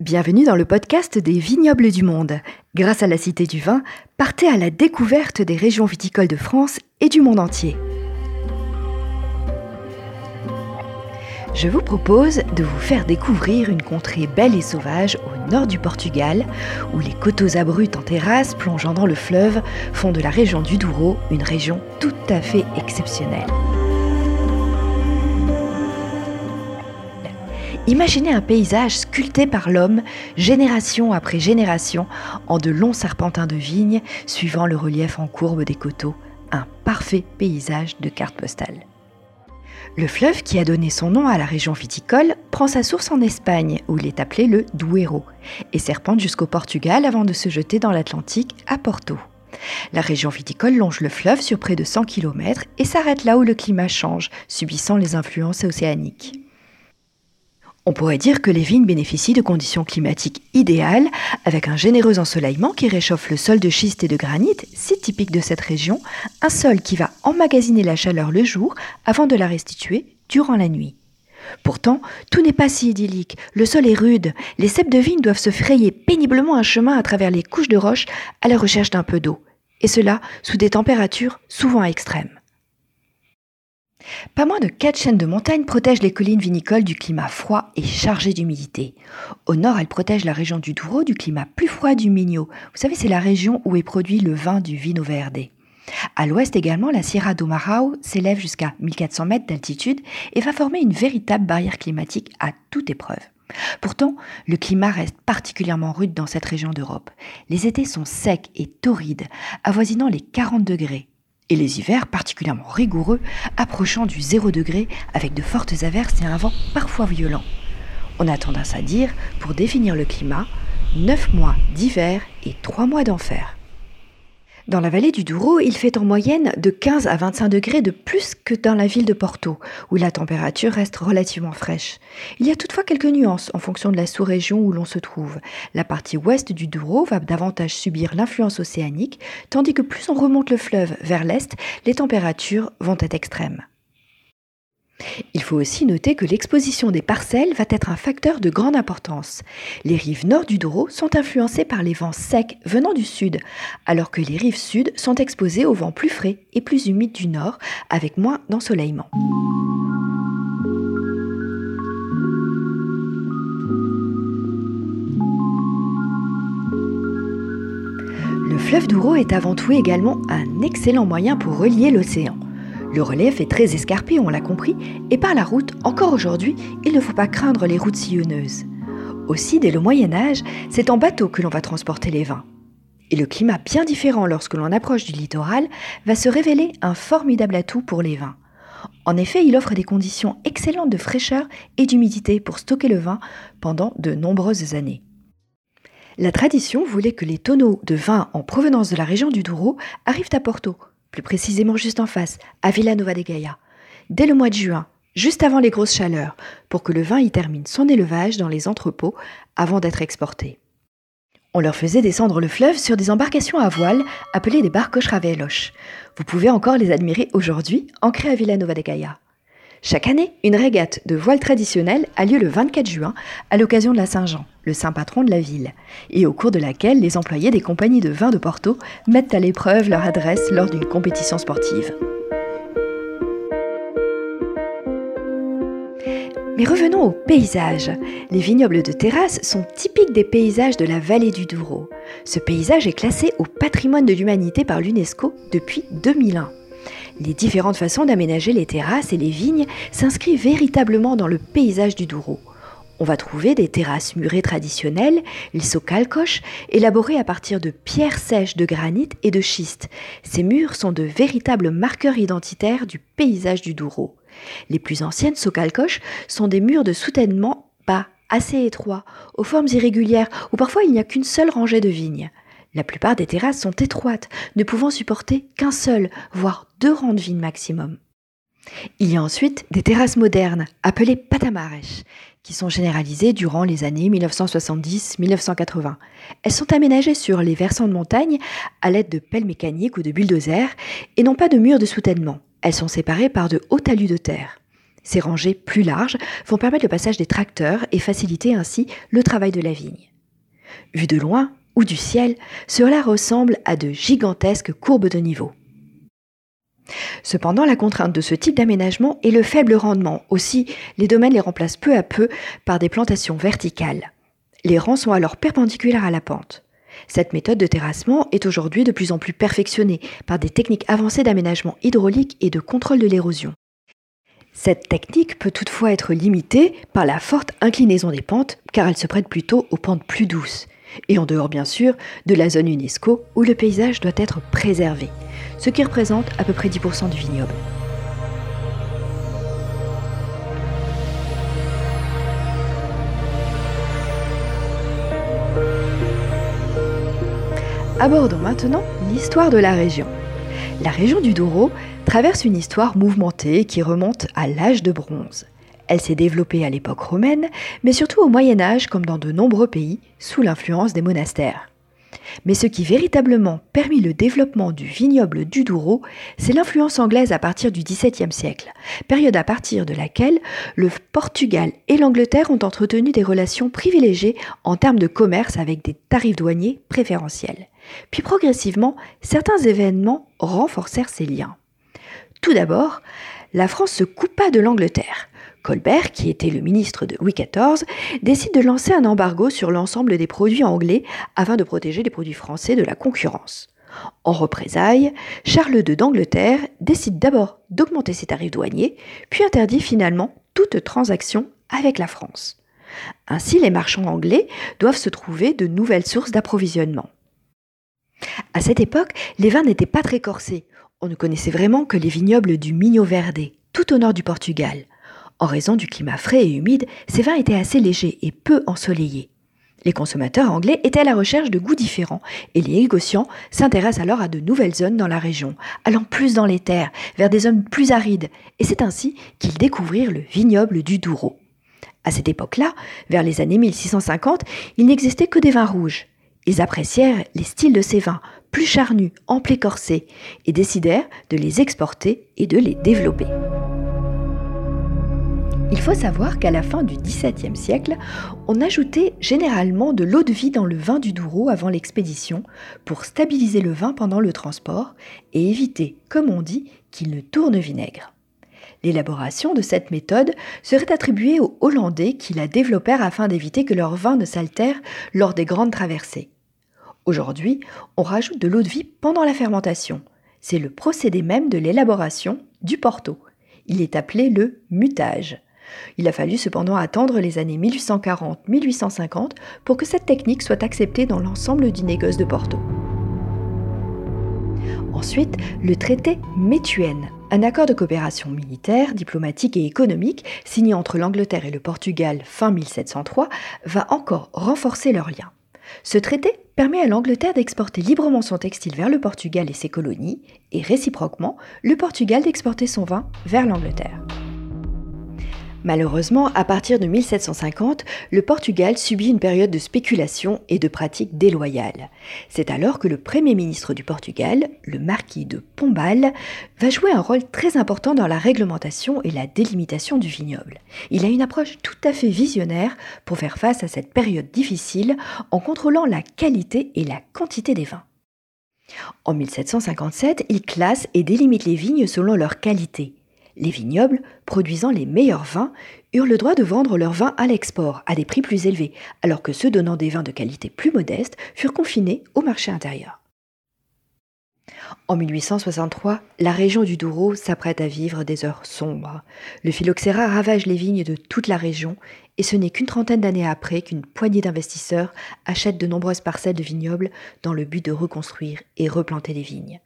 Bienvenue dans le podcast des vignobles du monde. Grâce à la Cité du Vin, partez à la découverte des régions viticoles de France et du monde entier. Je vous propose de vous faire découvrir une contrée belle et sauvage au nord du Portugal, où les coteaux abrupts en terrasse plongeant dans le fleuve font de la région du Douro une région tout à fait exceptionnelle. Imaginez un paysage sculpté par l'homme, génération après génération, en de longs serpentins de vignes, suivant le relief en courbe des coteaux, un parfait paysage de carte postale. Le fleuve qui a donné son nom à la région viticole prend sa source en Espagne, où il est appelé le Duero, et serpente jusqu'au Portugal avant de se jeter dans l'Atlantique à Porto. La région viticole longe le fleuve sur près de 100 km et s'arrête là où le climat change, subissant les influences océaniques. On pourrait dire que les vignes bénéficient de conditions climatiques idéales, avec un généreux ensoleillement qui réchauffe le sol de schiste et de granit, si typique de cette région, un sol qui va emmagasiner la chaleur le jour avant de la restituer durant la nuit. Pourtant, tout n'est pas si idyllique, le sol est rude, les cèpes de vigne doivent se frayer péniblement un chemin à travers les couches de roches à la recherche d'un peu d'eau, et cela sous des températures souvent extrêmes. Pas moins de quatre chaînes de montagnes protègent les collines vinicoles du climat froid et chargé d'humidité. Au nord, elles protègent la région du Douro du climat plus froid du Minho. Vous savez, c'est la région où est produit le vin du Vino Verde. À l'ouest également, la Sierra do Marau s'élève jusqu'à 1400 mètres d'altitude et va former une véritable barrière climatique à toute épreuve. Pourtant, le climat reste particulièrement rude dans cette région d'Europe. Les étés sont secs et torrides, avoisinant les 40 degrés, et les hivers particulièrement rigoureux, approchant du zéro degré avec de fortes averses et un vent parfois violent. On a tendance à dire, pour définir le climat, 9 mois d'hiver et 3 mois d'enfer. Dans la vallée du Douro, il fait en moyenne de 15 à 25 degrés de plus que dans la ville de Porto, où la température reste relativement fraîche. Il y a toutefois quelques nuances en fonction de la sous-région où l'on se trouve. La partie ouest du Douro va davantage subir l'influence océanique, tandis que plus on remonte le fleuve vers l'est, les températures vont être extrêmes. Il faut aussi noter que l'exposition des parcelles va être un facteur de grande importance. Les rives nord du Douro sont influencées par les vents secs venant du sud, alors que les rives sud sont exposées aux vents plus frais et plus humides du nord, avec moins d'ensoleillement. Le fleuve Douro est avant tout également un excellent moyen pour relier l'océan. Le relief est très escarpé, on l'a compris, et par la route, encore aujourd'hui, il ne faut pas craindre les routes sillonneuses. Aussi, dès le Moyen Âge, c'est en bateau que l'on va transporter les vins. Et le climat bien différent lorsque l'on approche du littoral va se révéler un formidable atout pour les vins. En effet, il offre des conditions excellentes de fraîcheur et d'humidité pour stocker le vin pendant de nombreuses années. La tradition voulait que les tonneaux de vin en provenance de la région du Douro arrivent à Porto, plus précisément juste en face, à Villanova de Gaia, dès le mois de juin, juste avant les grosses chaleurs, pour que le vin y termine son élevage dans les entrepôts avant d'être exporté. On leur faisait descendre le fleuve sur des embarcations à voile appelées des barcos ravelos. Vous pouvez encore les admirer aujourd'hui, ancrées à Villanova de Gaia. Chaque année, une régate de voile traditionnelle a lieu le 24 juin à l'occasion de la Saint-Jean, le saint patron de la ville, et au cours de laquelle les employés des compagnies de vin de Porto mettent à l'épreuve leur adresse lors d'une compétition sportive. Mais revenons au paysage. Les vignobles de terrasse sont typiques des paysages de la vallée du Douro. Ce paysage est classé au patrimoine de l'humanité par l'UNESCO depuis 2001. Les différentes façons d'aménager les terrasses et les vignes s'inscrivent véritablement dans le paysage du Douro. On va trouver des terrasses murées traditionnelles, les socalcoches, élaborées à partir de pierres sèches de granit et de schiste. Ces murs sont de véritables marqueurs identitaires du paysage du Douro. Les plus anciennes socalcoches sont des murs de soutènement bas, assez étroits, aux formes irrégulières, où parfois il n'y a qu'une seule rangée de vignes. La plupart des terrasses sont étroites, ne pouvant supporter qu'un seul, voire deux rangs de vignes maximum. Il y a ensuite des terrasses modernes, appelées patamares, qui sont généralisées durant les années 1970-1980. Elles sont aménagées sur les versants de montagne à l'aide de pelles mécaniques ou de bulldozers et n'ont pas de murs de soutènement. Elles sont séparées par de hauts talus de terre. Ces rangées plus larges vont permettre le passage des tracteurs et faciliter ainsi le travail de la vigne. Vu de loin ou du ciel, cela ressemble à de gigantesques courbes de niveau. Cependant, la contrainte de ce type d'aménagement est le faible rendement. Aussi, les domaines les remplacent peu à peu par des plantations verticales. Les rangs sont alors perpendiculaires à la pente. Cette méthode de terrassement est aujourd'hui de plus en plus perfectionnée par des techniques avancées d'aménagement hydraulique et de contrôle de l'érosion. Cette technique peut toutefois être limitée par la forte inclinaison des pentes car elle se prête plutôt aux pentes plus douces et en dehors bien sûr de la zone UNESCO où le paysage doit être préservé, ce qui représente à peu près 10% du vignoble. Abordons maintenant l'histoire de la région. La région du Douro traverse une histoire mouvementée qui remonte à l'âge de bronze. Elle s'est développée à l'époque romaine, mais surtout au Moyen Âge comme dans de nombreux pays, sous l'influence des monastères. Mais ce qui véritablement permit le développement du vignoble du Douro, c'est l'influence anglaise à partir du XVIIe siècle, période à partir de laquelle le Portugal et l'Angleterre ont entretenu des relations privilégiées en termes de commerce avec des tarifs douaniers préférentiels. Puis progressivement, certains événements renforcèrent ces liens. Tout d'abord, la France se coupa de l'Angleterre. Colbert, qui était le ministre de Louis XIV, décide de lancer un embargo sur l'ensemble des produits anglais afin de protéger les produits français de la concurrence. En représailles, Charles II d'Angleterre décide d'abord d'augmenter ses tarifs douaniers, puis interdit finalement toute transaction avec la France. Ainsi, les marchands anglais doivent se trouver de nouvelles sources d'approvisionnement. À cette époque, les vins n'étaient pas très corsés. On ne connaissait vraiment que les vignobles du Minho Verde, tout au nord du Portugal. En raison du climat frais et humide, ces vins étaient assez légers et peu ensoleillés. Les consommateurs anglais étaient à la recherche de goûts différents et les négociants s'intéressent alors à de nouvelles zones dans la région, allant plus dans les terres, vers des zones plus arides, et c'est ainsi qu'ils découvrirent le vignoble du Douro. À cette époque-là, vers les années 1650, il n'existait que des vins rouges. Ils apprécièrent les styles de ces vins, plus charnus, amples et corsés, et décidèrent de les exporter et de les développer. Il faut savoir qu'à la fin du XVIIe siècle, on ajoutait généralement de l'eau de vie dans le vin du Douro avant l'expédition pour stabiliser le vin pendant le transport et éviter, comme on dit, qu'il ne tourne vinaigre. L'élaboration de cette méthode serait attribuée aux Hollandais qui la développèrent afin d'éviter que leur vin ne s'altère lors des grandes traversées. Aujourd'hui, on rajoute de l'eau de vie pendant la fermentation. C'est le procédé même de l'élaboration du Porto. Il est appelé le mutage. Il a fallu cependant attendre les années 1840-1850 pour que cette technique soit acceptée dans l'ensemble du négoce de Porto. Ensuite, le traité Métuenne, un accord de coopération militaire, diplomatique et économique signé entre l'Angleterre et le Portugal fin 1703, va encore renforcer leurs liens. Ce traité permet à l'Angleterre d'exporter librement son textile vers le Portugal et ses colonies, et réciproquement, le Portugal d'exporter son vin vers l'Angleterre. Malheureusement, à partir de 1750, le Portugal subit une période de spéculation et de pratiques déloyales. C'est alors que le Premier ministre du Portugal, le marquis de Pombal, va jouer un rôle très important dans la réglementation et la délimitation du vignoble. Il a une approche tout à fait visionnaire pour faire face à cette période difficile en contrôlant la qualité et la quantité des vins. En 1757, il classe et délimite les vignes selon leur qualité. Les vignobles, produisant les meilleurs vins, eurent le droit de vendre leurs vins à l'export à des prix plus élevés, alors que ceux donnant des vins de qualité plus modeste furent confinés au marché intérieur. En 1863, la région du Douro s'apprête à vivre des heures sombres. Le phylloxéra ravage les vignes de toute la région et ce n'est qu'une trentaine d'années après qu'une poignée d'investisseurs achètent de nombreuses parcelles de vignobles dans le but de reconstruire et replanter les vignes.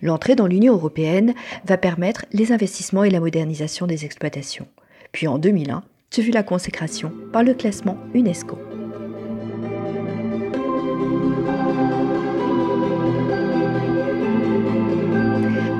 L'entrée dans l'Union européenne va permettre les investissements et la modernisation des exploitations. Puis en 2001, ce fut la consécration par le classement UNESCO.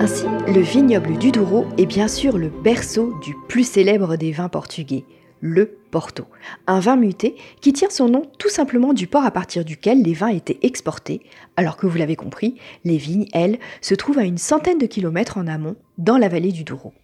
Ainsi, le vignoble du Douro est bien sûr le berceau du plus célèbre des vins portugais, le Porto, un vin muté qui tient son nom tout simplement du port à partir duquel les vins étaient exportés, alors que vous l'avez compris, les vignes, elles, se trouvent à une centaine de kilomètres en amont, dans la vallée du Douro.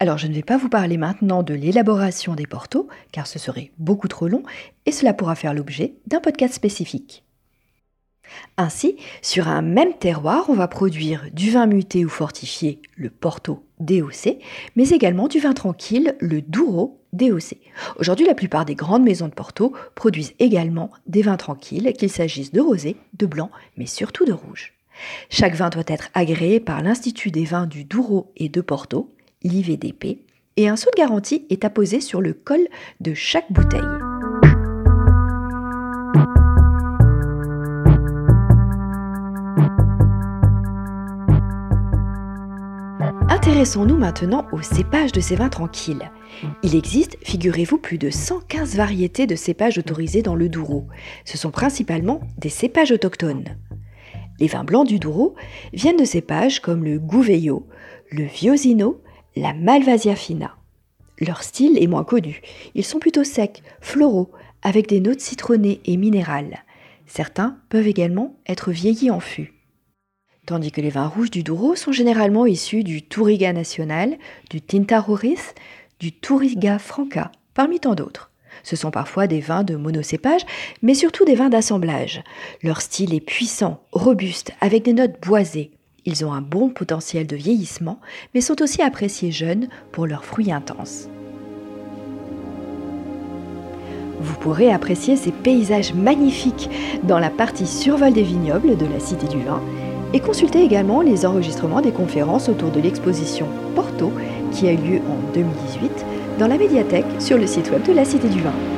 Alors je ne vais pas vous parler maintenant de l'élaboration des portos, car ce serait beaucoup trop long, et cela pourra faire l'objet d'un podcast spécifique. Ainsi, sur un même terroir, on va produire du vin muté ou fortifié, le Porto DOC, mais également du vin tranquille, le Douro DOC. Aujourd'hui, la plupart des grandes maisons de Porto produisent également des vins tranquilles, qu'il s'agisse de rosé, de blanc, mais surtout de rouge. Chaque vin doit être agréé par l'Institut des vins du Douro et de Porto, l'IVDP, et un sceau de garantie est apposé sur le col de chaque bouteille. Intéressons-nous maintenant au cépage de ces vins tranquilles. Il existe, figurez-vous, plus de 115 variétés de cépages autorisés dans le Douro. Ce sont principalement des cépages autochtones. Les vins blancs du Douro viennent de cépages comme le Gouveio, le Viosino, la Malvasia fina. Leur style est moins connu. Ils sont plutôt secs, floraux, avec des notes citronnées et minérales. Certains peuvent également être vieillis en fût tandis que les vins rouges du Douro sont généralement issus du Touriga national, du Tinta Roriz, du Touriga franca, parmi tant d'autres. Ce sont parfois des vins de monocépage, mais surtout des vins d'assemblage. Leur style est puissant, robuste, avec des notes boisées. Ils ont un bon potentiel de vieillissement, mais sont aussi appréciés jeunes pour leurs fruits intenses. Vous pourrez apprécier ces paysages magnifiques dans la partie survol des vignobles de la Cité du Vin et consultez également les enregistrements des conférences autour de l'exposition Porto qui a eu lieu en 2018 dans la médiathèque sur le site web de la Cité du Vin.